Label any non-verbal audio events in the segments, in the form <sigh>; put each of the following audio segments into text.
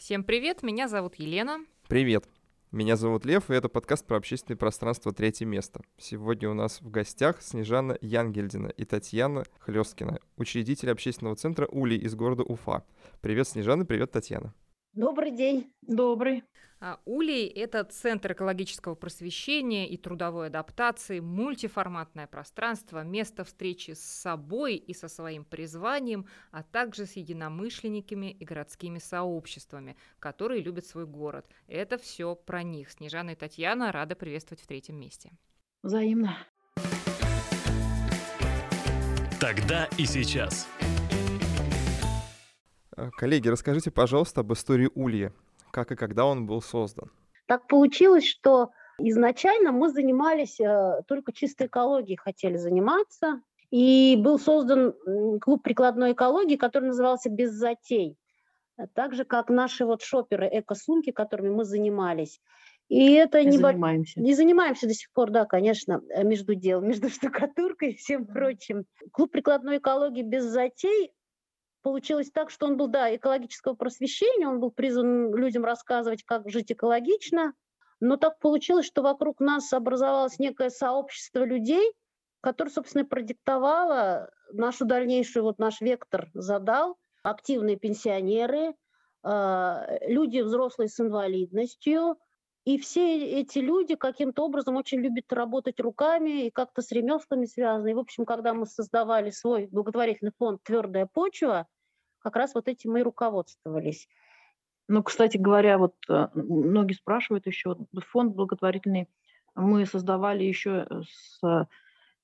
Всем привет, меня зовут Елена. Привет. Меня зовут Лев, и это подкаст про общественное пространство «Третье место». Сегодня у нас в гостях Снежана Янгельдина и Татьяна Хлесткина, учредители общественного центра «Ули» из города Уфа. Привет, Снежана, привет, Татьяна. Добрый день. Добрый. А, Улей – это центр экологического просвещения и трудовой адаптации, мультиформатное пространство, место встречи с собой и со своим призванием, а также с единомышленниками и городскими сообществами, которые любят свой город. Это все про них. Снежана и Татьяна рада приветствовать в третьем месте. Взаимно. Тогда и сейчас. Коллеги, расскажите, пожалуйста, об истории Улья как и когда он был создан? Так получилось, что изначально мы занимались э, только чистой экологией, хотели заниматься. И был создан клуб прикладной экологии, который назывался «Без затей». Так же, как наши вот шоперы, эко-сумки, которыми мы занимались. И это не занимаемся. Не занимаемся до сих пор, да, конечно, э, между делом, между штукатуркой и всем прочим. Клуб прикладной экологии без затей получилось так, что он был, да, экологического просвещения, он был призван людям рассказывать, как жить экологично, но так получилось, что вокруг нас образовалось некое сообщество людей, которое, собственно, продиктовало нашу дальнейшую, вот наш вектор задал, активные пенсионеры, а, люди взрослые с инвалидностью, и все эти люди каким-то образом очень любят работать руками и как-то с ремеслами связаны. И, в общем, когда мы создавали свой благотворительный фонд «Твердая почва», как раз вот этим мы и руководствовались. Ну, кстати говоря, вот э, многие спрашивают еще, фонд благотворительный мы создавали еще с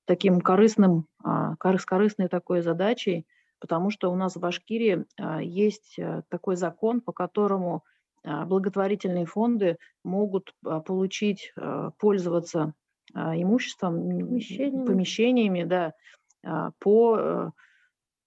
таким корыстным, а, с корыстной такой задачей, потому что у нас в Башкирии а, есть э, такой закон, по которому благотворительные фонды могут а, получить, а, пользоваться имуществом, помещениями, помещениями да, по э,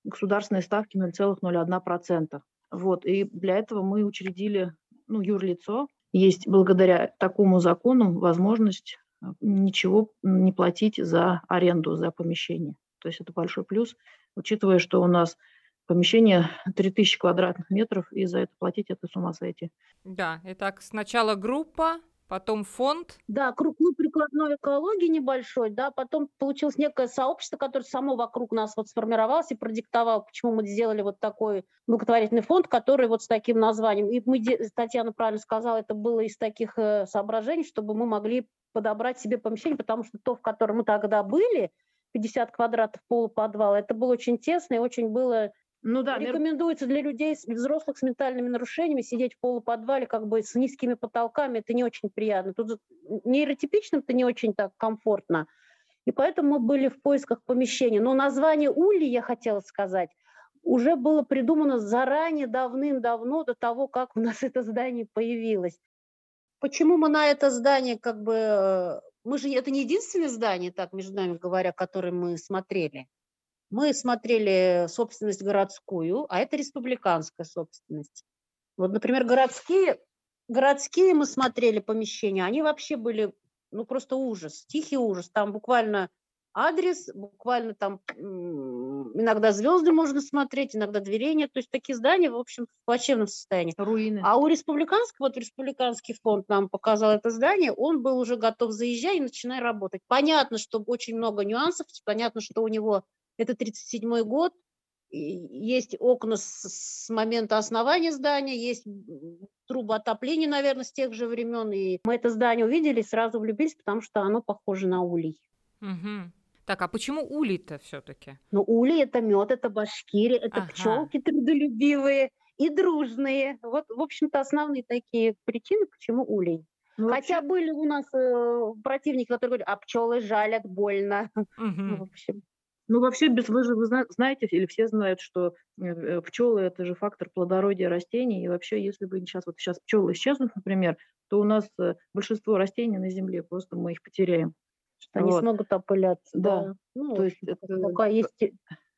государственной ставке 0,01%. Вот, и для этого мы учредили ну, юрлицо. Есть благодаря такому закону возможность ничего не платить за аренду, за помещение. То есть это большой плюс, учитывая, что у нас помещение 3000 квадратных метров, и за это платить это с ума сойти. Да, итак, сначала группа, потом фонд. Да, крупный прикладной экологии небольшой, да, потом получилось некое сообщество, которое само вокруг нас вот сформировалось и продиктовало, почему мы сделали вот такой благотворительный фонд, который вот с таким названием. И мы, Татьяна правильно сказала, это было из таких э, соображений, чтобы мы могли подобрать себе помещение, потому что то, в котором мы тогда были, 50 квадратов полуподвала, это было очень тесно и очень было ну да, рекомендуется для людей взрослых с ментальными нарушениями сидеть в полуподвале как бы с низкими потолками, это не очень приятно. Тут нейротипичным это не очень так комфортно. И поэтому мы были в поисках помещения. Но название Ули, я хотела сказать, уже было придумано заранее, давным-давно, до того, как у нас <laughs> это здание появилось. Почему мы на это здание как бы... Э, мы же это не единственное здание, так между нами говоря, которое мы смотрели. Мы смотрели собственность городскую, а это республиканская собственность. Вот, например, городские, городские мы смотрели помещения, они вообще были, ну, просто ужас, тихий ужас. Там буквально адрес, буквально там иногда звезды можно смотреть, иногда дверей нет. То есть такие здания, в общем, в плачевном состоянии. Руины. А у республиканского, вот республиканский фонд нам показал это здание, он был уже готов заезжать и начинать работать. Понятно, что очень много нюансов, понятно, что у него это 1937 год, есть окна с, с момента основания здания, есть трубы отопления, наверное, с тех же времен. И мы это здание увидели и сразу влюбились, потому что оно похоже на улей. Угу. Так, а почему улей-то все-таки? Ну, улей это мед, это башкири, это ага. пчелки трудолюбивые и дружные. Вот, в общем-то, основные такие причины, почему улей. Ну, Хотя вообще... были у нас э, противники, которые говорят, а пчелы жалят больно. Угу. в общем. Ну, вообще, без, вы же вы знаете, или все знают, что э, э, пчелы – это же фактор плодородия растений. И вообще, если бы сейчас, вот сейчас пчелы исчезнут, например, то у нас э, большинство растений на Земле, просто мы их потеряем. Что вот. они смогут опыляться. Да. да. Ну, то есть это... Пока есть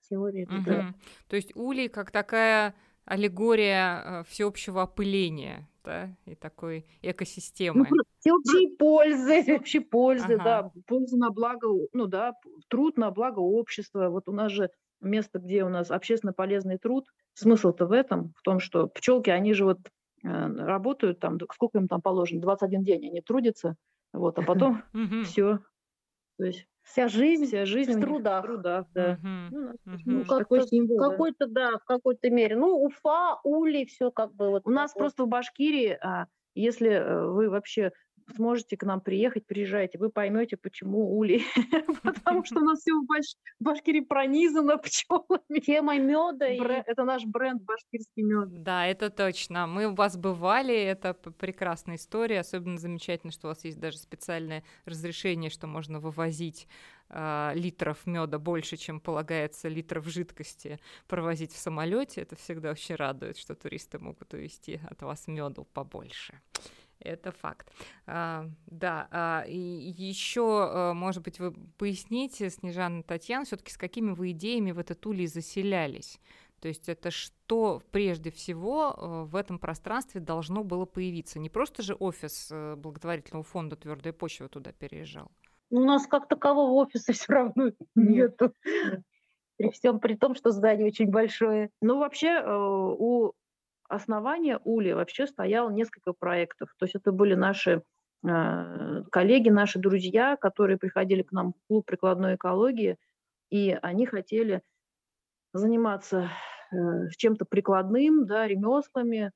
теория. Угу. Да. То есть улей как такая аллегория всеобщего опыления да, и такой экосистемы. Ну, всеобщей пользы. <laughs> Всеобщей пользы, ага. да, польза на благо, ну да, труд на благо общества. Вот у нас же место, где у нас общественно полезный труд. Смысл-то в этом, в том, что пчелки, они же вот работают там, сколько им там положено, 21 день они трудятся, вот, а потом <laughs> все. То есть Вся жизнь, вся жизнь в трудах. В трудах, да. Ну, ну, такой символ, какой-то, да. в какой-то мере. Ну, Уфа, Ули, все как бы вот. У нас просто в Башкирии, а, если э, вы вообще сможете к нам приехать, приезжайте, вы поймете, почему ули. <laughs> Потому что у нас все в Башкирии пронизано <laughs> пчелами. Темой меда. Это наш бренд башкирский мед. Да, это точно. Мы у вас бывали, это прекрасная история. Особенно замечательно, что у вас есть даже специальное разрешение, что можно вывозить э, литров меда больше, чем полагается литров жидкости провозить в самолете. Это всегда очень радует, что туристы могут увезти от вас меду побольше. Это факт. А, да, а, и еще, а, может быть, вы поясните, Снежана Татьяна, все-таки с какими вы идеями в этот улей заселялись? То есть это что прежде всего а, в этом пространстве должно было появиться? Не просто же офис э, благотворительного фонда «Твердая почва» туда переезжал? Ну, у нас как такового офиса <laughs> все равно нету. При всем при том, что здание очень большое. Ну, вообще, э, у основания УЛИ вообще стояло несколько проектов. То есть это были наши э, коллеги, наши друзья, которые приходили к нам в клуб прикладной экологии, и они хотели заниматься э, чем-то прикладным, да, ремеслами,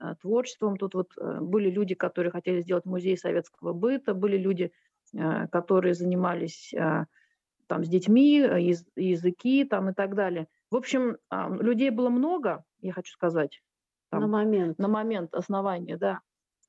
э, творчеством. Тут вот были люди, которые хотели сделать музей советского быта, были люди, которые занимались там с детьми, яз, языки там и так далее. В общем, людей было много, я хочу сказать, там, на момент. На момент основания, да.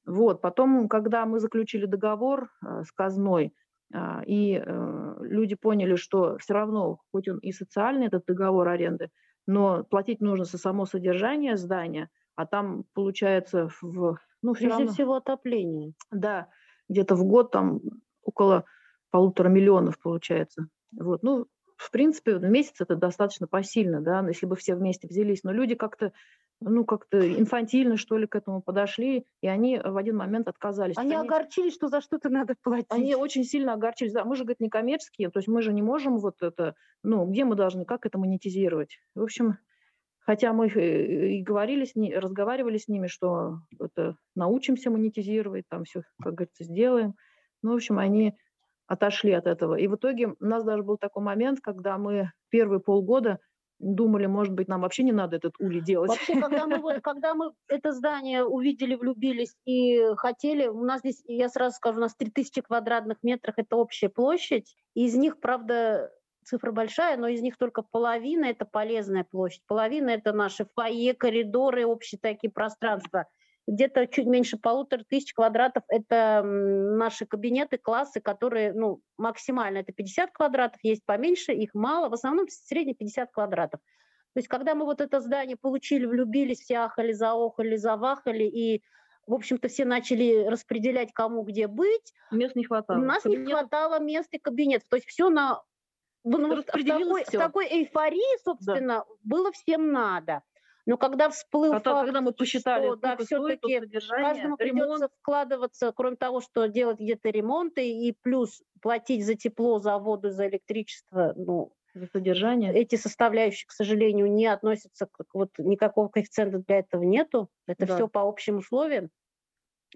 Вот, потом, когда мы заключили договор э, с казной, э, и э, люди поняли, что все равно, хоть он и социальный, этот договор аренды, но платить нужно за само содержание здания, а там получается в... Ну, Прежде равно, всего отопление. Да, где-то в год там около полутора миллионов получается. Вот, ну, в принципе, в месяц это достаточно посильно, да, если бы все вместе взялись. Но люди как-то ну, как-то инфантильно, что ли, к этому подошли, и они в один момент отказались. Они, они огорчились, что за что-то надо платить. Они очень сильно огорчились. Да, мы же, говорит, не коммерческие, то есть мы же не можем вот это, ну, где мы должны, как это монетизировать? В общем, хотя мы и говорили с ними, разговаривали с ними, что это научимся монетизировать, там все, как говорится, сделаем. Ну, в общем, они отошли от этого. И в итоге у нас даже был такой момент, когда мы первые полгода думали, может быть, нам вообще не надо этот улей делать. Вообще, когда мы, когда мы это здание увидели, влюбились и хотели, у нас здесь, я сразу скажу, у нас 3000 квадратных метров – это общая площадь, из них, правда, цифра большая, но из них только половина – это полезная площадь, половина – это наши фойе, коридоры, общие такие пространства – где-то чуть меньше полутора тысяч квадратов – это наши кабинеты, классы, которые ну, максимально это 50 квадратов, есть поменьше, их мало, в основном в среднем 50 квадратов. То есть когда мы вот это здание получили, влюбились, все ахали, заохали, завахали, и, в общем-то, все начали распределять, кому где быть. Мест не хватало. У нас Кабинет... не хватало мест и кабинетов. То есть все на... Ну, в, такой, в такой эйфории, собственно, да. было всем надо. Но когда всплыл Потом, факт, когда мы посчитали, что да, все-таки каждому придется вкладываться, кроме того, что делать где-то ремонты и плюс платить за тепло, за воду, за электричество, ну, за содержание. Эти составляющие, к сожалению, не относятся к вот никакого коэффициента для этого нету. Это да. все по общим условиям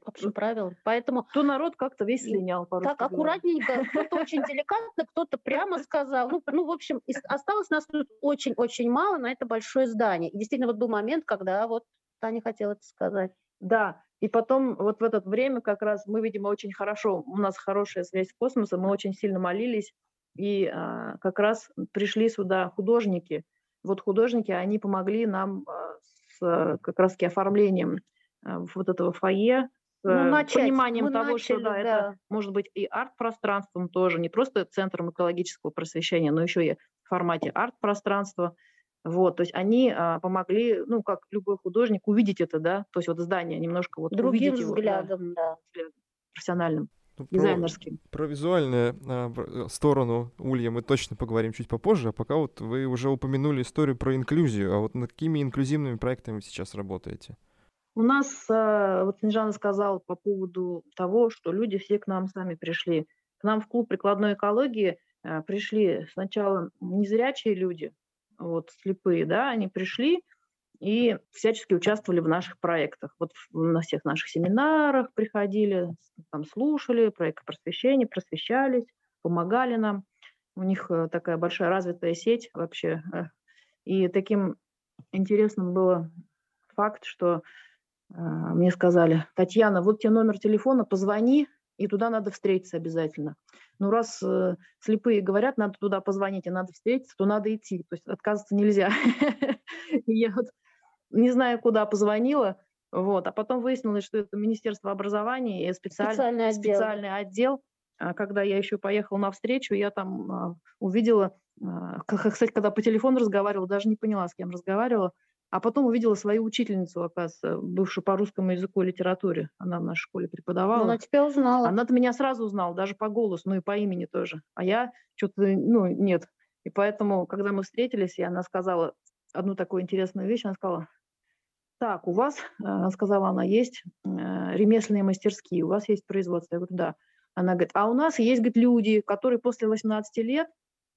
общим правилам. Поэтому то народ как-то весь слинял. Так аккуратненько, кто-то очень деликатно, кто-то прямо сказал. Ну, ну в общем, осталось нас тут очень-очень мало на это большое здание. И действительно, вот был момент, когда вот Таня хотела это сказать. Да, и потом вот в это время как раз мы, видимо, очень хорошо, у нас хорошая связь с космосом, мы очень сильно молились, и а, как раз пришли сюда художники. Вот художники, они помогли нам а, с как раз-таки оформлением а, вот этого фойе, ну, э, начать. пониманием Мы того, начали, что да, да. это может быть и арт-пространством тоже, не просто центром экологического просвещения, но еще и в формате арт-пространства. Вот, то есть они а, помогли, ну, как любой художник, увидеть это, да, то есть вот здание немножко вот Другим взглядом, его, да, да. профессиональным. Ну, дизайнерским. Про, про визуальную а, сторону Улья мы точно поговорим чуть попозже, а пока вот вы уже упомянули историю про инклюзию, а вот над какими инклюзивными проектами вы сейчас работаете? У нас, э, вот Снежана сказала по поводу того, что люди все к нам сами пришли. К нам в клуб прикладной экологии э, пришли сначала незрячие люди, вот слепые, да, они пришли, и всячески участвовали в наших проектах. Вот на всех наших семинарах приходили, там слушали проект просвещения, просвещались, помогали нам. У них э, такая большая развитая сеть вообще. И таким интересным было факт, что мне сказали, Татьяна, вот тебе номер телефона, позвони, и туда надо встретиться обязательно. Ну, раз э, слепые говорят, надо туда позвонить и надо встретиться, то надо идти. То есть отказываться нельзя. <laughs> Я вот не знаю, куда позвонила, вот, а потом выяснилось, что это Министерство образования и специальный, специальный, отдел. специальный отдел. А когда я еще поехала на встречу, я там а, увидела, а, кстати, когда по телефону разговаривала, даже не поняла, с кем разговаривала, а потом увидела свою учительницу, оказывается, бывшую по русскому языку и литературе. Она в нашей школе преподавала. Она тебя узнала. Она-то меня сразу узнала, даже по голосу, ну и по имени тоже. А я что-то, ну, нет. И поэтому, когда мы встретились, и она сказала одну такую интересную вещь, она сказала, так, у вас, э, сказала она, есть э, ремесленные мастерские, у вас есть производство. Я говорю, да. Она говорит, а у нас есть говорит, люди, которые после 18 лет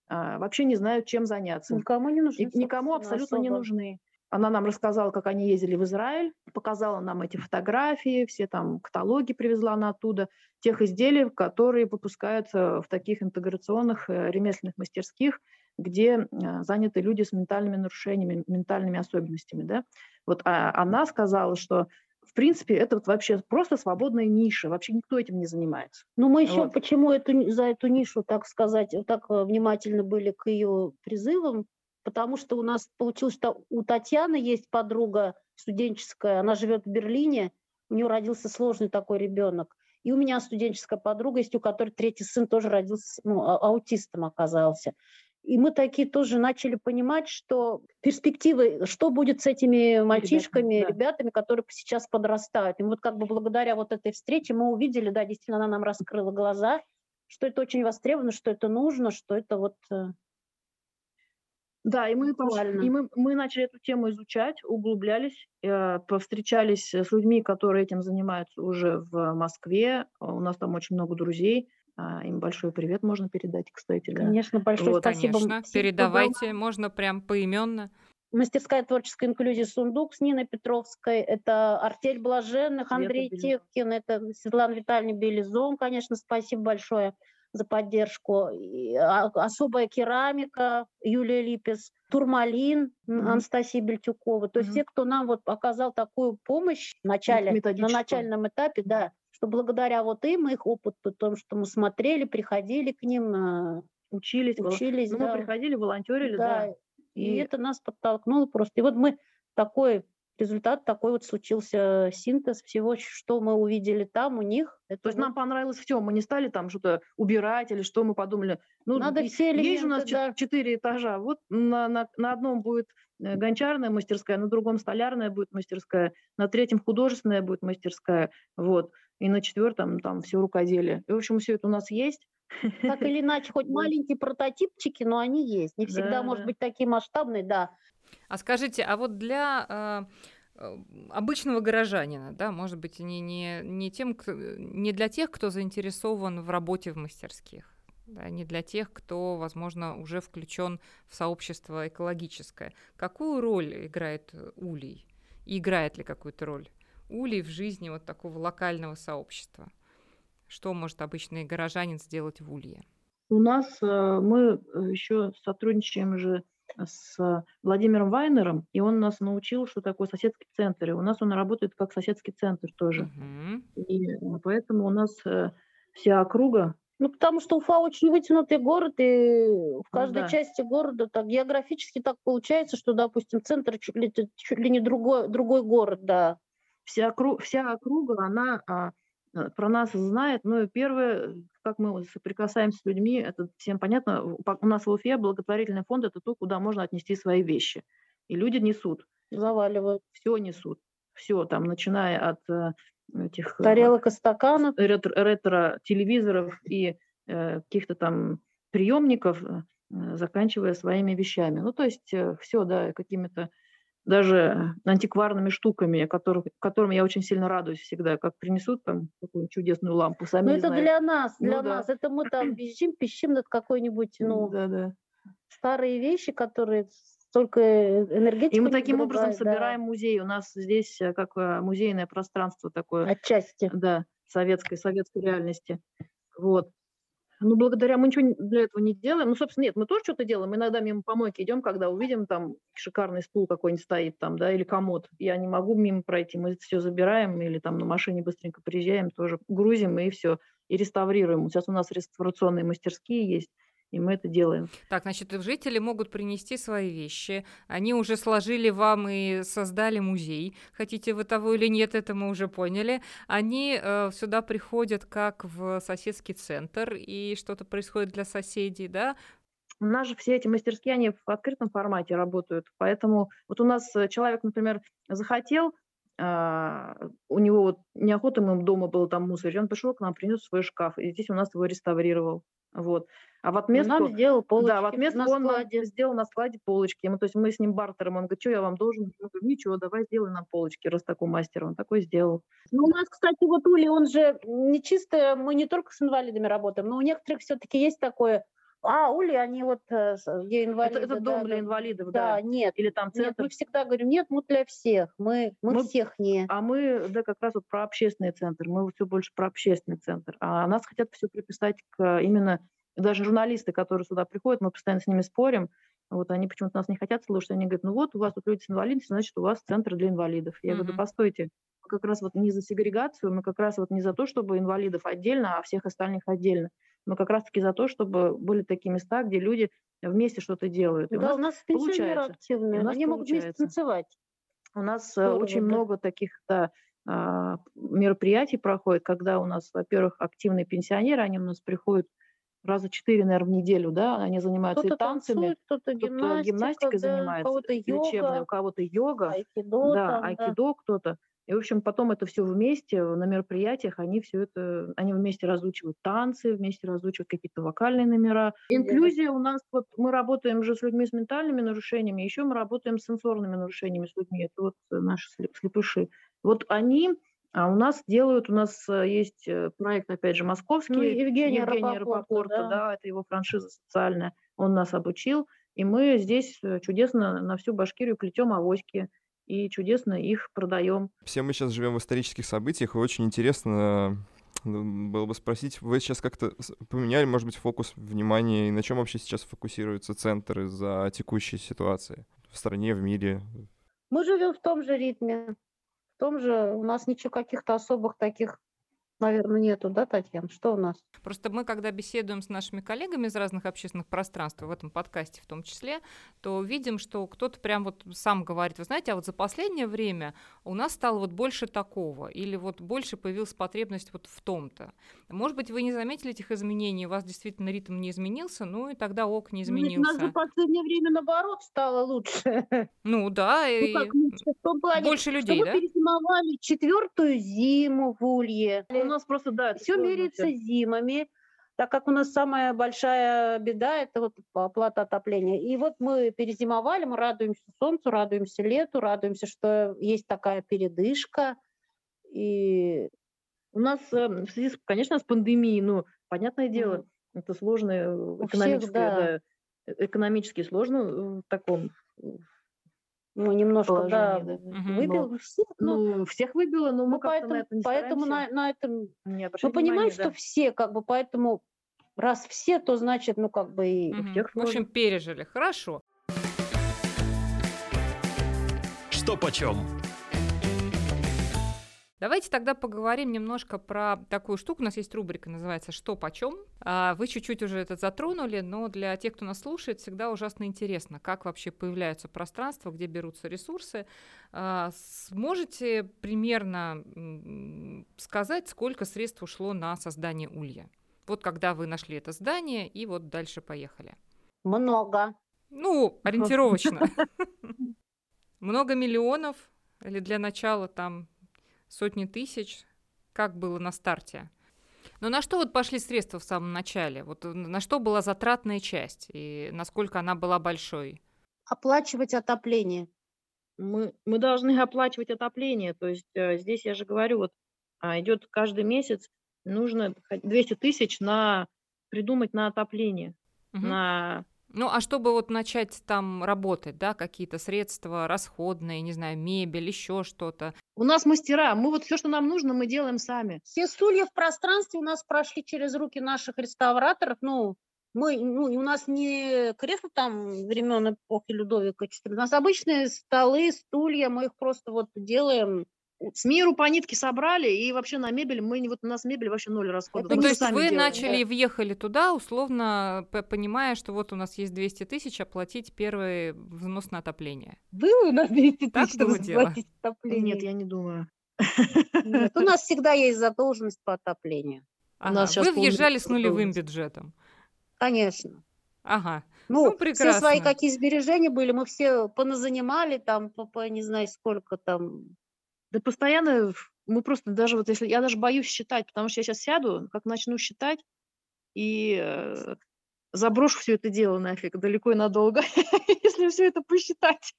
а, вообще не знают, чем заняться. Никому не нужны. никому абсолютно особо. не нужны. Она нам рассказала, как они ездили в Израиль, показала нам эти фотографии, все там каталоги привезла она оттуда, тех изделий, которые выпускаются в таких интеграционных э, ремесленных мастерских, где э, заняты люди с ментальными нарушениями, ментальными особенностями. Да? Вот а она сказала, что в принципе, это вот вообще просто свободная ниша, вообще никто этим не занимается. Ну, мы еще вот. почему эту, за эту нишу, так сказать, так э, внимательно были к ее призывам, потому что у нас получилось, что у Татьяны есть подруга студенческая, она живет в Берлине, у нее родился сложный такой ребенок. И у меня студенческая подруга есть, у которой третий сын тоже родился, ну, а, аутистом оказался. И мы такие тоже начали понимать, что перспективы, что будет с этими мальчишками, ребятами, да. ребятами, которые сейчас подрастают. И вот как бы благодаря вот этой встрече мы увидели, да, действительно, она нам раскрыла глаза, что это очень востребовано, что это нужно, что это вот э, да, и мы, и мы, мы начали эту тему изучать, углублялись, э, повстречались с людьми, которые этим занимаются уже в Москве. У нас там очень много друзей. А, им большой привет можно передать, кстати. Конечно, да. большое вот. спасибо. Конечно, передавайте, можно прям поименно. Мастерская творческой инклюзии «Сундук» с Ниной Петровской, это «Артель блаженных» Андрей Тевкин, это Светлана Витальевна Белизон, конечно, спасибо большое за поддержку. Особая керамика Юлия Липес, Турмалин mm-hmm. Анастасия Бельтюкова. То есть mm-hmm. те, кто нам вот оказал такую помощь в начале, на начальном этапе, да, что благодаря вот им, их опыту, том, что мы смотрели, приходили к ним, а, учились, учились, ну, да. мы приходили, волонтерили, да. да. И, и это нас подтолкнуло просто. И вот мы такой результат такой вот случился синтез всего, что мы увидели там у них. Это То есть вот... нам понравилось все, мы не стали там что-то убирать или что, мы подумали, ну, Надо все элементы, есть у нас да. четыре этажа, вот на, на, на одном будет э, гончарная мастерская, на другом столярная будет мастерская, на третьем художественная будет мастерская, вот, и на четвертом там все рукоделие. И, в общем, все это у нас есть. Так или иначе, хоть <laughs> маленькие прототипчики, но они есть. Не всегда, да, может да. быть, такие масштабные, да. А скажите, а вот для э, э, обычного горожанина, да, может быть, не, не, не, тем, кто, не для тех, кто заинтересован в работе в мастерских, да, не для тех, кто, возможно, уже включен в сообщество экологическое. Какую роль играет улей? И играет ли какую-то роль улей в жизни вот такого локального сообщества? Что может обычный горожанин сделать в улье? У нас э, мы еще сотрудничаем же с Владимиром Вайнером, и он нас научил, что такое соседский центр. И у нас он работает как соседский центр тоже. Угу. И э, поэтому у нас э, вся округа ну, потому что Уфа очень вытянутый город, и в каждой ну, да. части города так географически так получается, что, допустим, центр чуть ли, чуть ли не другой, другой город, да. Вся, округа, вся округа, она а, Э, про нас знает. Ну первое, как мы соприкасаемся с людьми, это всем понятно. У нас в Уфе благотворительный фонд – это то, куда можно отнести свои вещи. И люди несут. Заваливают. Все несут. Все, там, начиная от э, этих... Э, Тарелок и стаканов. Ретро-телевизоров и э, каких-то там приемников, э, заканчивая своими вещами. Ну, то есть э, все, да, какими-то даже антикварными штуками, которых, которым я очень сильно радуюсь всегда, как принесут там такую чудесную лампу, сами Ну это знают. для нас, для ну, нас. Да. Это мы там <clears throat> пищим, пищим над какой-нибудь, ну, да, да. старые вещи, которые столько э, энергетики. И мы таким образом собираем музей. У нас здесь э, как э, музейное пространство такое. Отчасти. Да, советской, советской реальности. Вот. Ну, благодаря мы ничего для этого не делаем. Ну, собственно, нет, мы тоже что-то делаем. Иногда мимо помойки идем, когда увидим там шикарный стул какой-нибудь стоит там, да, или комод. Я не могу мимо пройти. Мы все забираем или там на машине быстренько приезжаем, тоже грузим и все, и реставрируем. Сейчас у нас реставрационные мастерские есть и мы это делаем. Так, значит, жители могут принести свои вещи. Они уже сложили вам и создали музей. Хотите вы того или нет, это мы уже поняли. Они э, сюда приходят как в соседский центр, и что-то происходит для соседей, да? У нас же все эти мастерские, они в открытом формате работают. Поэтому вот у нас э, человек, например, захотел, а, у него вот неохота ему дома было там мусорить, он пришел к нам, принес свой шкаф, и здесь у нас его реставрировал. Вот. А в отместку... Нам сделал полочки Да, в отместку на он складе. сделал на складе полочки. Мы, то есть мы с ним бартером, он говорит, что я вам должен? Я говорю, ничего, давай сделай нам полочки, раз такой мастер. Он такой сделал. Ну, у нас, кстати, вот Ули, он же не чисто, мы не только с инвалидами работаем, но у некоторых все-таки есть такое а, Ули, они вот где инвалиды. Это, это дом да, для инвалидов, да. Да, нет. Или там центр. Нет, мы всегда говорим, нет, мы для всех, мы, мы, мы всех не. А мы, да, как раз вот про общественный центр, мы все больше про общественный центр. А нас хотят все приписать к именно даже журналисты, которые сюда приходят, мы постоянно с ними спорим, вот они почему-то нас не хотят слушать, они говорят, ну вот у вас тут люди с инвалидностью, значит, у вас центр для инвалидов. Я mm-hmm. говорю, постойте, мы как раз вот не за сегрегацию, мы как раз вот не за то, чтобы инвалидов отдельно, а всех остальных отдельно. Мы как раз-таки за то, чтобы были такие места, где люди вместе что-то делают. И да, у нас, у нас пенсионеры активные, они получается. могут вместе танцевать. У нас э, Здорово, очень да. много таких да, а, мероприятий проходит, когда у нас, во-первых, активные пенсионеры, они у нас приходят раза четыре, наверное, в неделю, да, они занимаются кто-то и танцами, танцует, кто-то, кто-то гимнастикой да, занимается, у кого-то йога, у кого-то йога, айкидо, да, там, айкидо да. кто-то. И, в общем, потом это все вместе на мероприятиях, они все это, они вместе разучивают танцы, вместе разучивают какие-то вокальные номера. Инклюзия у нас, вот мы работаем же с людьми с ментальными нарушениями, еще мы работаем с сенсорными нарушениями с людьми, это вот наши слепыши. Вот они а у нас делают, у нас э, есть э, проект, опять же, московский. Ну, Евгений, Евгений Рапопорта, да. да, это его франшиза социальная. Он нас обучил, и мы здесь э, чудесно на всю Башкирию плетем авоськи и чудесно их продаем. Все мы сейчас живем в исторических событиях, и очень интересно было бы спросить, вы сейчас как-то поменяли, может быть, фокус внимания, и на чем вообще сейчас фокусируются центры за текущей ситуации в стране, в мире? Мы живем в том же ритме. В том же у нас ничего каких-то особых таких наверное, нету, да, Татьяна? Что у нас? Просто мы, когда беседуем с нашими коллегами из разных общественных пространств, в этом подкасте в том числе, то видим, что кто-то прям вот сам говорит, вы знаете, а вот за последнее время у нас стало вот больше такого, или вот больше появилась потребность вот в том-то. Может быть, вы не заметили этих изменений, у вас действительно ритм не изменился, ну и тогда ок не изменился. Ну, у нас за последнее время, наоборот, стало лучше. <laughs> Ну да, ну, как, ну, плане, больше людей, да? Мы перезимовали четвертую зиму в Улье нас просто, да, все меряется зимами, так как у нас самая большая беда – это вот оплата отопления. И вот мы перезимовали, мы радуемся солнцу, радуемся лету, радуемся, что есть такая передышка. И у нас э, в связи, с, конечно, с пандемией, ну, понятное дело, mm. это сложно, экономически, да. да, экономически сложно в таком ну, немножко, да, да. Угу. Выбил но, всех. Ну, ну, всех выбило, но мы ну, поэтому, на это не Поэтому на, на этом... Не мы понимаем, что да. все, как бы, поэтому раз все, то значит, ну, как бы и... Угу. Всех в общем, пережили. Хорошо. Что почем? Давайте тогда поговорим немножко про такую штуку. У нас есть рубрика, называется «Что почем?». А, вы чуть-чуть уже это затронули, но для тех, кто нас слушает, всегда ужасно интересно, как вообще появляются пространства, где берутся ресурсы. А, сможете примерно сказать, сколько средств ушло на создание улья? Вот когда вы нашли это здание, и вот дальше поехали. Много. Ну, ориентировочно. <laughs> Много миллионов или для начала там сотни тысяч, как было на старте. Но на что вот пошли средства в самом начале? Вот на что была затратная часть и насколько она была большой? Оплачивать отопление. Мы, мы должны оплачивать отопление. То есть э, здесь я же говорю, вот а, идет каждый месяц, нужно 200 тысяч на придумать на отопление. Угу. На Ну, а чтобы вот начать там работать, да, какие-то средства расходные, не знаю, мебель, еще что-то. У нас мастера, мы вот все, что нам нужно, мы делаем сами. Все стулья в пространстве у нас прошли через руки наших реставраторов. Ну, мы, ну, у нас не кресла там времен эпохи Людовика XIV, у нас обычные столы, стулья, мы их просто вот делаем с миру по нитке собрали, и вообще на мебель мы не вот у нас мебель вообще ноль расходов. Ну, то есть вы делаем, начали да. въехали туда, условно понимая, что вот у нас есть 200 тысяч, оплатить первый взнос на отопление. Было у нас 200 тысяч, чтобы оплатить отопление? Нет, я не думаю. Нет, у нас всегда есть задолженность по отоплению. Ага, вы въезжали с нулевым бюджетом. Конечно. Ага. Ну, ну прекрасно. все свои какие сбережения были, мы все поназанимали там, по, по не знаю сколько там, да постоянно мы просто даже вот если я даже боюсь считать, потому что я сейчас сяду, как начну считать и э, заброшу все это дело нафиг далеко и надолго, <laughs> если все это посчитать.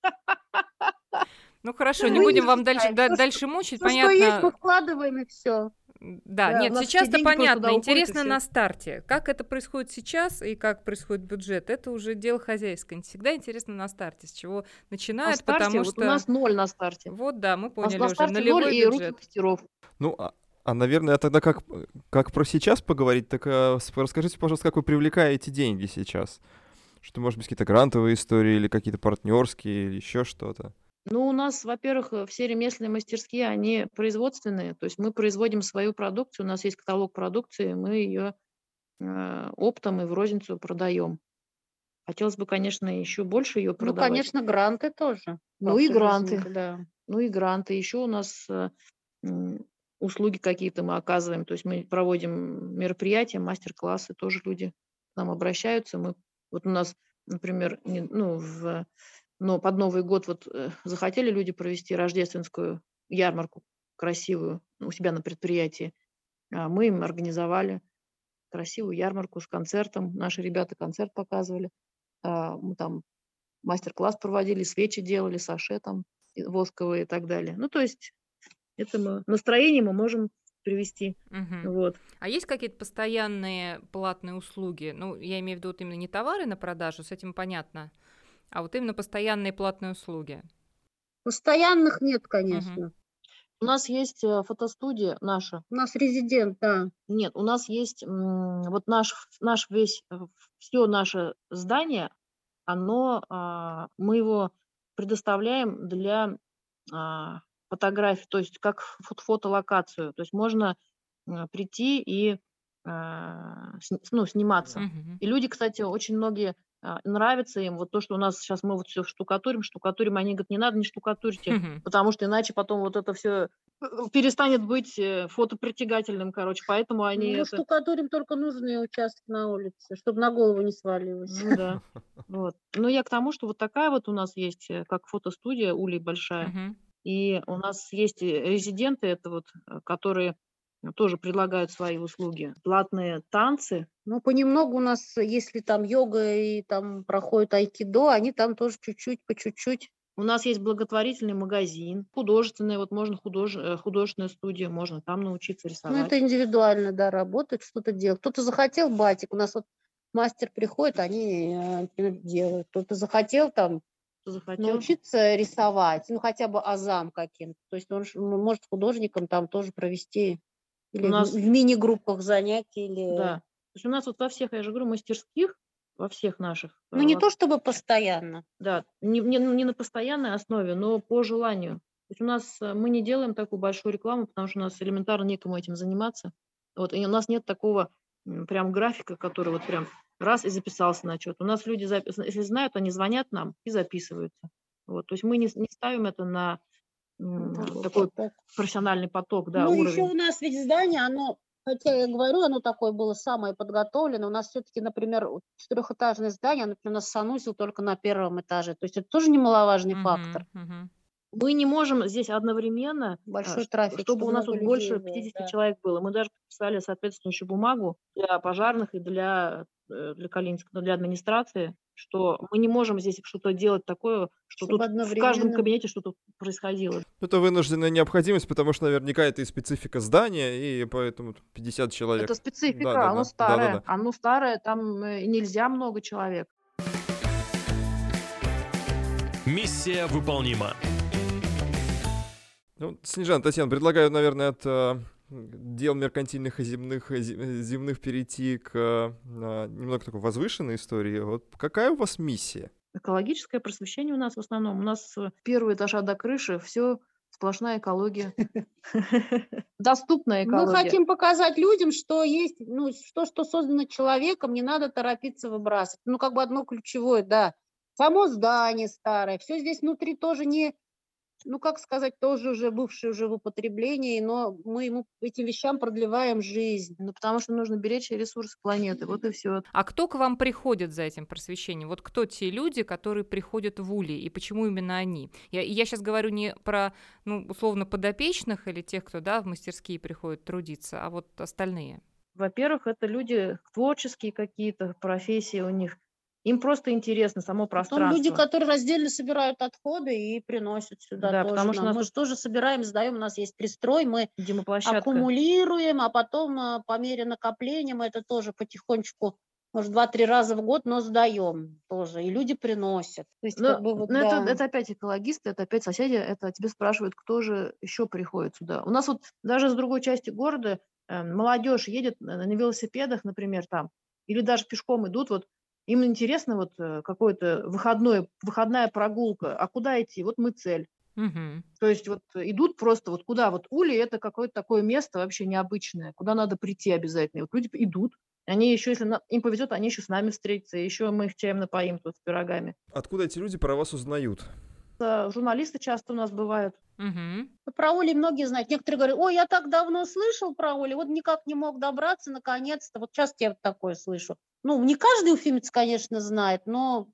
Ну хорошо, не будем вам дальше, дальше мучить, понятно. Что есть, мы вкладываем и все. Да, да нет, сейчас-то понятно. Интересно на старте. Как это происходит сейчас и как происходит бюджет, это уже дело хозяйское. Всегда интересно на старте, с чего начинают, на старте, потому вот что... у нас ноль на старте. Вот, да, мы поняли на уже. Старте нулевой ноль бюджет. и руки мастеров. Ну, а, а, наверное, тогда как, как про сейчас поговорить, так а, расскажите, пожалуйста, как вы привлекаете деньги сейчас? Что, может быть, какие-то грантовые истории или какие-то партнерские или еще что-то? Ну, у нас, во-первых, э, все ремесленные мастерские, они производственные, то есть мы производим свою продукцию, у нас есть каталог продукции, мы ее э, оптом и в розницу продаем. Хотелось бы, конечно, еще больше ее ну, продавать. Ну, конечно, гранты тоже. Ну и гранты, да. Ну и гранты. Еще у нас э, услуги какие-то мы оказываем, то есть мы проводим мероприятия, мастер-классы, тоже люди к нам обращаются. Мы, вот у нас, например, не, ну, в но под Новый год вот э, захотели люди провести рождественскую ярмарку красивую у себя на предприятии. А мы им организовали красивую ярмарку с концертом. Наши ребята концерт показывали. А мы там мастер-класс проводили, свечи делали, саше там восковые и так далее. Ну, то есть это мы, настроение мы можем привести. Угу. Вот. А есть какие-то постоянные платные услуги? Ну, я имею в виду вот именно не товары на продажу, с этим понятно а вот именно постоянные платные услуги. Постоянных нет, конечно. Угу. У нас есть э, фотостудия наша. У нас резидент, да. Нет, у нас есть вот наш, наш весь, э, все наше здание, оно, а, мы его предоставляем для а, фотографий, то есть как фотолокацию. То есть можно э, прийти и ну, сниматься. Угу. И люди, кстати, очень многие нравится им вот то, что у нас сейчас мы вот все штукатурим, штукатурим, они говорят, не надо, не штукатурьте, uh потому что иначе потом вот это все э, перестанет быть э, фотопритягательным, короче, поэтому они... Ну, это... штукатурим только нужные участки на улице, чтобы на голову не свалилось. <laughs> Ну да, вот. Но я к тому, что вот такая вот у нас есть, э, как фотостудия Улей большая, uh и у нас есть резиденты, это вот, которые тоже предлагают свои услуги. Платные танцы. Ну, понемногу у нас, если там йога и там проходит айкидо, они там тоже чуть-чуть, по чуть-чуть. У нас есть благотворительный магазин, художественный, вот можно худож... Э, художественная студия, можно там научиться рисовать. Ну, это индивидуально, да, работать, что-то делать. Кто-то захотел батик, у нас вот мастер приходит, они э, например, делают. Кто-то захотел там захотел. научиться рисовать, ну, хотя бы азам каким-то. То есть он может художником там тоже провести или у нас... в мини-группах занятий? Или... Да. То есть у нас вот во всех, я же говорю, мастерских, во всех наших. Ну, не то чтобы постоянно. Да, не, не, не на постоянной основе, но по желанию. То есть у нас э, мы не делаем такую большую рекламу, потому что у нас элементарно некому этим заниматься. Вот, и у нас нет такого прям графика, который вот прям раз и записался на счет. У нас люди, если знают, они звонят нам и записываются. Вот, то есть мы не, не ставим это на такой профессиональный поток, да, Ну, уровень. еще у нас ведь здание, оно, хотя я говорю, оно такое было самое подготовленное, у нас все-таки, например, четырехэтажное здание, например, у нас санузел только на первом этаже, то есть это тоже немаловажный uh-huh, фактор. Uh-huh. Мы не можем здесь одновременно, Большой а, трафик, чтобы, чтобы у нас тут больше 50 было, да. человек было. Мы даже подписали соответствующую бумагу для пожарных и для, э, для Калининска, для администрации, что мы не можем здесь что-то делать такое, что Чтобы тут в каждом кабинете что-то происходило. Это вынужденная необходимость, потому что наверняка это и специфика здания, и поэтому 50 человек. Это специфика, да, оно да, старое. Да, да, да. Оно старое, там э, нельзя много человек. Миссия выполнима. Ну, Снежан, Татьяна, предлагаю, наверное, от э, дел меркантильных и земных, э, земных перейти к э, немного такой возвышенной истории. Вот какая у вас миссия? Экологическое просвещение у нас в основном. У нас с первого этажа до крыши все сплошная экология. <laughs> Доступная экология. Мы хотим показать людям, что есть, ну, что, что создано человеком, не надо торопиться выбрасывать. Ну, как бы одно ключевое, да. Само здание старое, все здесь внутри тоже не ну, как сказать, тоже уже бывший уже в употреблении, но мы ему этим вещам продлеваем жизнь. Ну, потому что нужно беречь ресурсы планеты, вот и все. А кто к вам приходит за этим просвещением? Вот кто те люди, которые приходят в Ули, и почему именно они? Я, я сейчас говорю не про, ну, условно, подопечных или тех, кто, да, в мастерские приходит трудиться, а вот остальные. Во-первых, это люди творческие какие-то, профессии у них им просто интересно само пространство. Потом люди, которые раздельно собирают отходы и приносят сюда да, тоже. Потому что нас... Мы же тоже собираем, сдаем, у нас есть пристрой, мы аккумулируем, а потом а, по мере накопления мы это тоже потихонечку может, два-три раза в год, но сдаем тоже, и люди приносят. То есть, но, как бы, вот, но да. это, это опять экологисты, это опять соседи, это тебе спрашивают, кто же еще приходит сюда. У нас вот даже с другой части города э, молодежь едет на, на велосипедах, например, там, или даже пешком идут, вот им интересно вот э, какой-то выходной, выходная прогулка. А куда идти? Вот мы цель. Угу. То есть вот идут просто вот куда? Вот Ули – это какое-то такое место вообще необычное, куда надо прийти обязательно. И вот люди идут, они еще, если на, им повезет, они еще с нами встретятся, еще мы их чаем напоим тут с пирогами. Откуда эти люди про вас узнают? Журналисты часто у нас бывают. Угу. Про Оли многие знают. Некоторые говорят, ой, я так давно слышал про Оли, вот никак не мог добраться, наконец-то. Вот часто я вот такое слышу. Ну, не каждый уфимец, конечно, знает, но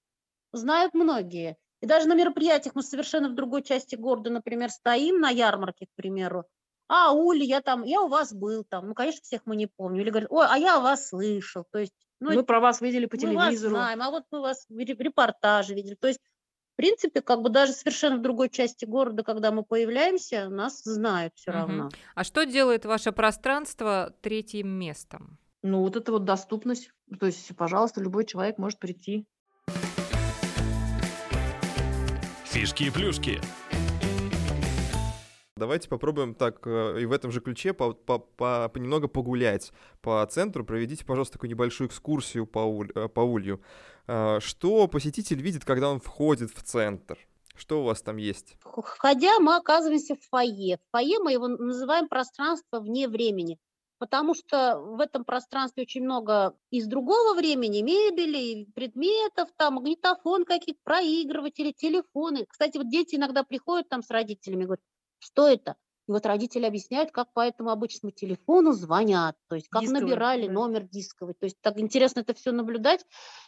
знают многие. И даже на мероприятиях мы совершенно в другой части города, например, стоим на ярмарке, к примеру. А, Ули, я там, я у вас был там. Ну, конечно, всех мы не помним. Или говорят, ой, а я о вас слышал. То есть, ну, мы про вас видели по телевизору. Мы вас знаем, а вот мы вас в репортаже видели. То есть в принципе, как бы даже совершенно в другой части города, когда мы появляемся, нас знают все угу. равно. А что делает ваше пространство третьим местом? Ну, вот это вот доступность. То есть, пожалуйста, любой человек может прийти. Фишки и плюшки. Давайте попробуем так э, и в этом же ключе по, по, по, немного погулять по центру. Проведите, пожалуйста, такую небольшую экскурсию по, уль, э, по улью. А, что посетитель видит, когда он входит в центр? Что у вас там есть? Входя, мы оказываемся в фойе. В фойе мы его называем пространство вне времени, потому что в этом пространстве очень много из другого времени, мебели, предметов, там магнитофон какие-то, проигрыватели, телефоны. Кстати, вот дети иногда приходят там с родителями, говорят, что это? И вот родители объясняют, как по этому обычному телефону звонят, то есть как дисковый, набирали да. номер дисковый. То есть так интересно это все наблюдать.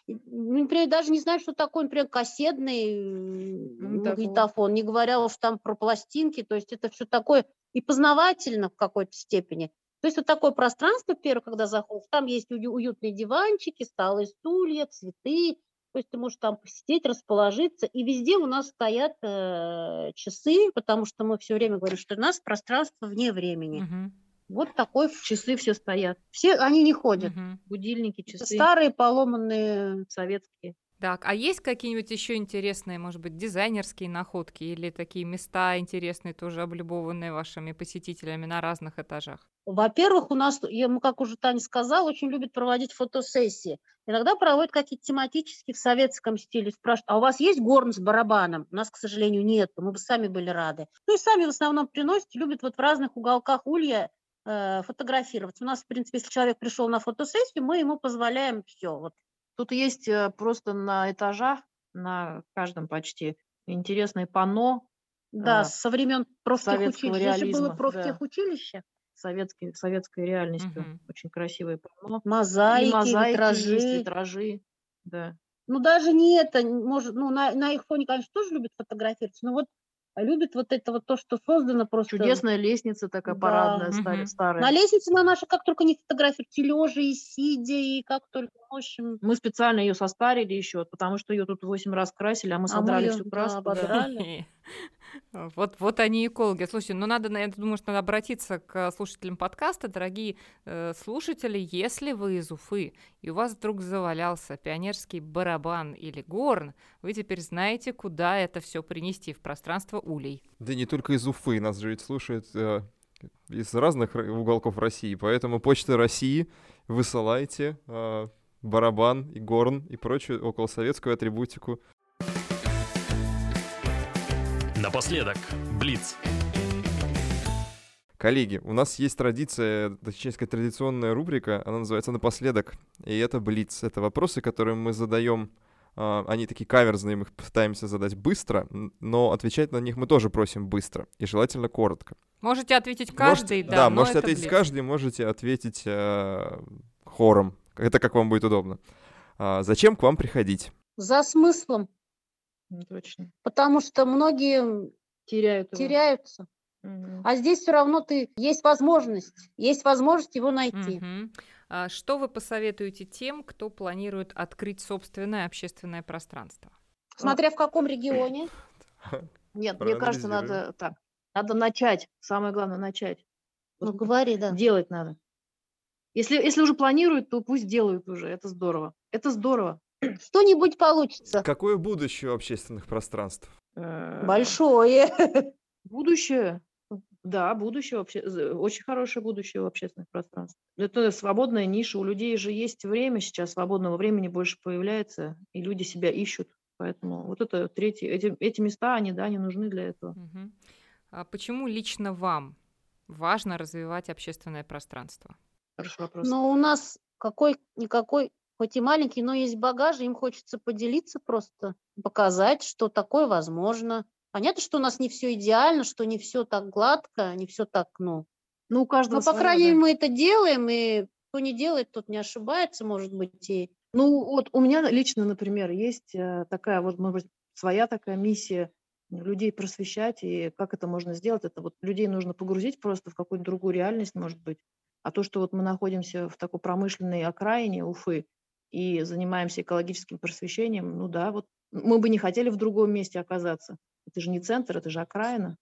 Например, даже не знаю, что такое, например, кассетный ну, магнитофон, не говоря уж там про пластинки. То есть это все такое и познавательно в какой-то степени. То есть вот такое пространство, первое, когда заходишь, там есть уютные диванчики, столы, стулья, цветы, то есть ты можешь там посидеть, расположиться, и везде у нас стоят э, часы, потому что мы все время говорим, что у нас пространство вне времени. Угу. Вот такой часы все стоят. Все они не ходят. Угу. Будильники, часы. Это старые поломанные советские. Так, а есть какие-нибудь еще интересные, может быть, дизайнерские находки или такие места интересные, тоже облюбованные вашими посетителями на разных этажах? Во-первых, у нас, я, как уже Таня сказала, очень любят проводить фотосессии. Иногда проводят какие-то тематические в советском стиле. Спрашивают, а у вас есть горн с барабаном? У нас, к сожалению, нет. Мы бы сами были рады. Ну и сами в основном приносят, любят вот в разных уголках улья э, фотографироваться. У нас, в принципе, если человек пришел на фотосессию, мы ему позволяем все. Вот. Тут есть э, просто на этажах, на каждом почти, интересное панно. Да, э, со времен профтехучилища. Здесь же было профтехучилище. Да советской, советской реальностью. Угу. Очень красивое полно. Мозаики, и мозаики витражи. Есть, витражи. Да. Ну, даже не это, может, ну, на, на их фоне, конечно, тоже любят фотографироваться, но вот любят вот это вот то, что создано просто. Чудесная лестница такая да. парадная, угу. старая. На лестнице на нашей как только не фотографируют, и лежа, и сидя, и как только, в общем. Мы специально ее состарили еще, потому что ее тут восемь раз красили, а мы содрали а мы ее, всю краску. Да, ободрали. <laughs> Вот, вот они экологи. Слушайте, ну надо, я думаю, что надо обратиться к слушателям подкаста, дорогие э, слушатели, если вы из Уфы, и у вас вдруг завалялся пионерский барабан или горн, вы теперь знаете, куда это все принести в пространство улей. Да не только из Уфы, нас же ведь слушают э, из разных уголков России, поэтому Почта России высылайте э, барабан и горн и прочую околосоветскую атрибутику Напоследок, Блиц. Коллеги, у нас есть традиция, точнее сказать, традиционная рубрика, она называется «Напоследок», и это Блиц. Это вопросы, которые мы задаем, а, они такие каверзные, мы их пытаемся задать быстро, но отвечать на них мы тоже просим быстро, и желательно коротко. Можете ответить каждый, можете, да. Да, можете ответить блиц. каждый, можете ответить э, хором, это как вам будет удобно. А, зачем к вам приходить? За смыслом. Ну, точно. Потому что многие теряют его. теряются. Угу. А здесь все равно ты есть возможность, есть возможность его найти. Угу. А что вы посоветуете тем, кто планирует открыть собственное общественное пространство? Смотря в каком регионе. <laughs> Нет, мне кажется, надо так. Надо начать. Самое главное начать. Ну, говори, да. Делать надо. Если, если уже планируют, то пусть делают уже. Это здорово. Это здорово. <clears throat> Что-нибудь получится. Какое будущее у общественных пространств? Э, Большое. <laughs> Будущее? Да, будущее вообще, очень хорошее будущее у общественных пространств. Это свободная ниша. У людей же есть время сейчас, свободного времени больше появляется, и люди себя ищут. Поэтому вот это третье, эти, эти места, они, да, они нужны для этого. Угу. А почему лично вам важно развивать общественное пространство? Хороший вопрос. Но у нас какой-никакой хоть и маленький, но есть багаж, им хочется поделиться просто, показать, что такое возможно. Понятно, что у нас не все идеально, что не все так гладко, не все так, ну. Ну, у каждого. Но, по крайней мере, да. мы это делаем, и кто не делает, тот не ошибается, может быть, и. Ну, вот у меня лично, например, есть э, такая вот, может быть, своя такая миссия людей просвещать, и как это можно сделать, это вот людей нужно погрузить просто в какую-то другую реальность, может быть. А то, что вот мы находимся в такой промышленной окраине Уфы, и занимаемся экологическим просвещением, ну да, вот мы бы не хотели в другом месте оказаться. Это же не центр, это же окраина.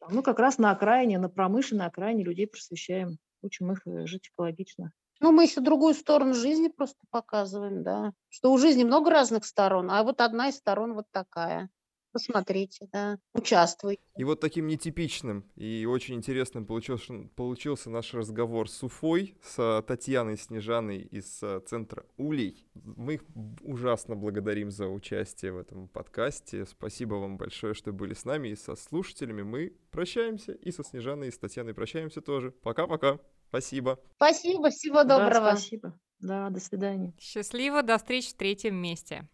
А мы как раз на окраине, на промышленной окраине людей просвещаем, учим их э, жить экологично. Ну, мы еще другую сторону жизни просто показываем, да. Что у жизни много разных сторон, а вот одна из сторон вот такая посмотрите, да, участвуйте. И вот таким нетипичным и очень интересным получился, получился наш разговор с Уфой, с Татьяной Снежаной из э, центра Улей. Мы их ужасно благодарим за участие в этом подкасте. Спасибо вам большое, что были с нами и со слушателями. Мы прощаемся и со Снежаной, и с Татьяной прощаемся тоже. Пока-пока. Спасибо. Спасибо, всего доброго. Да, спасибо. Да, до свидания. Счастливо, до встречи в третьем месте.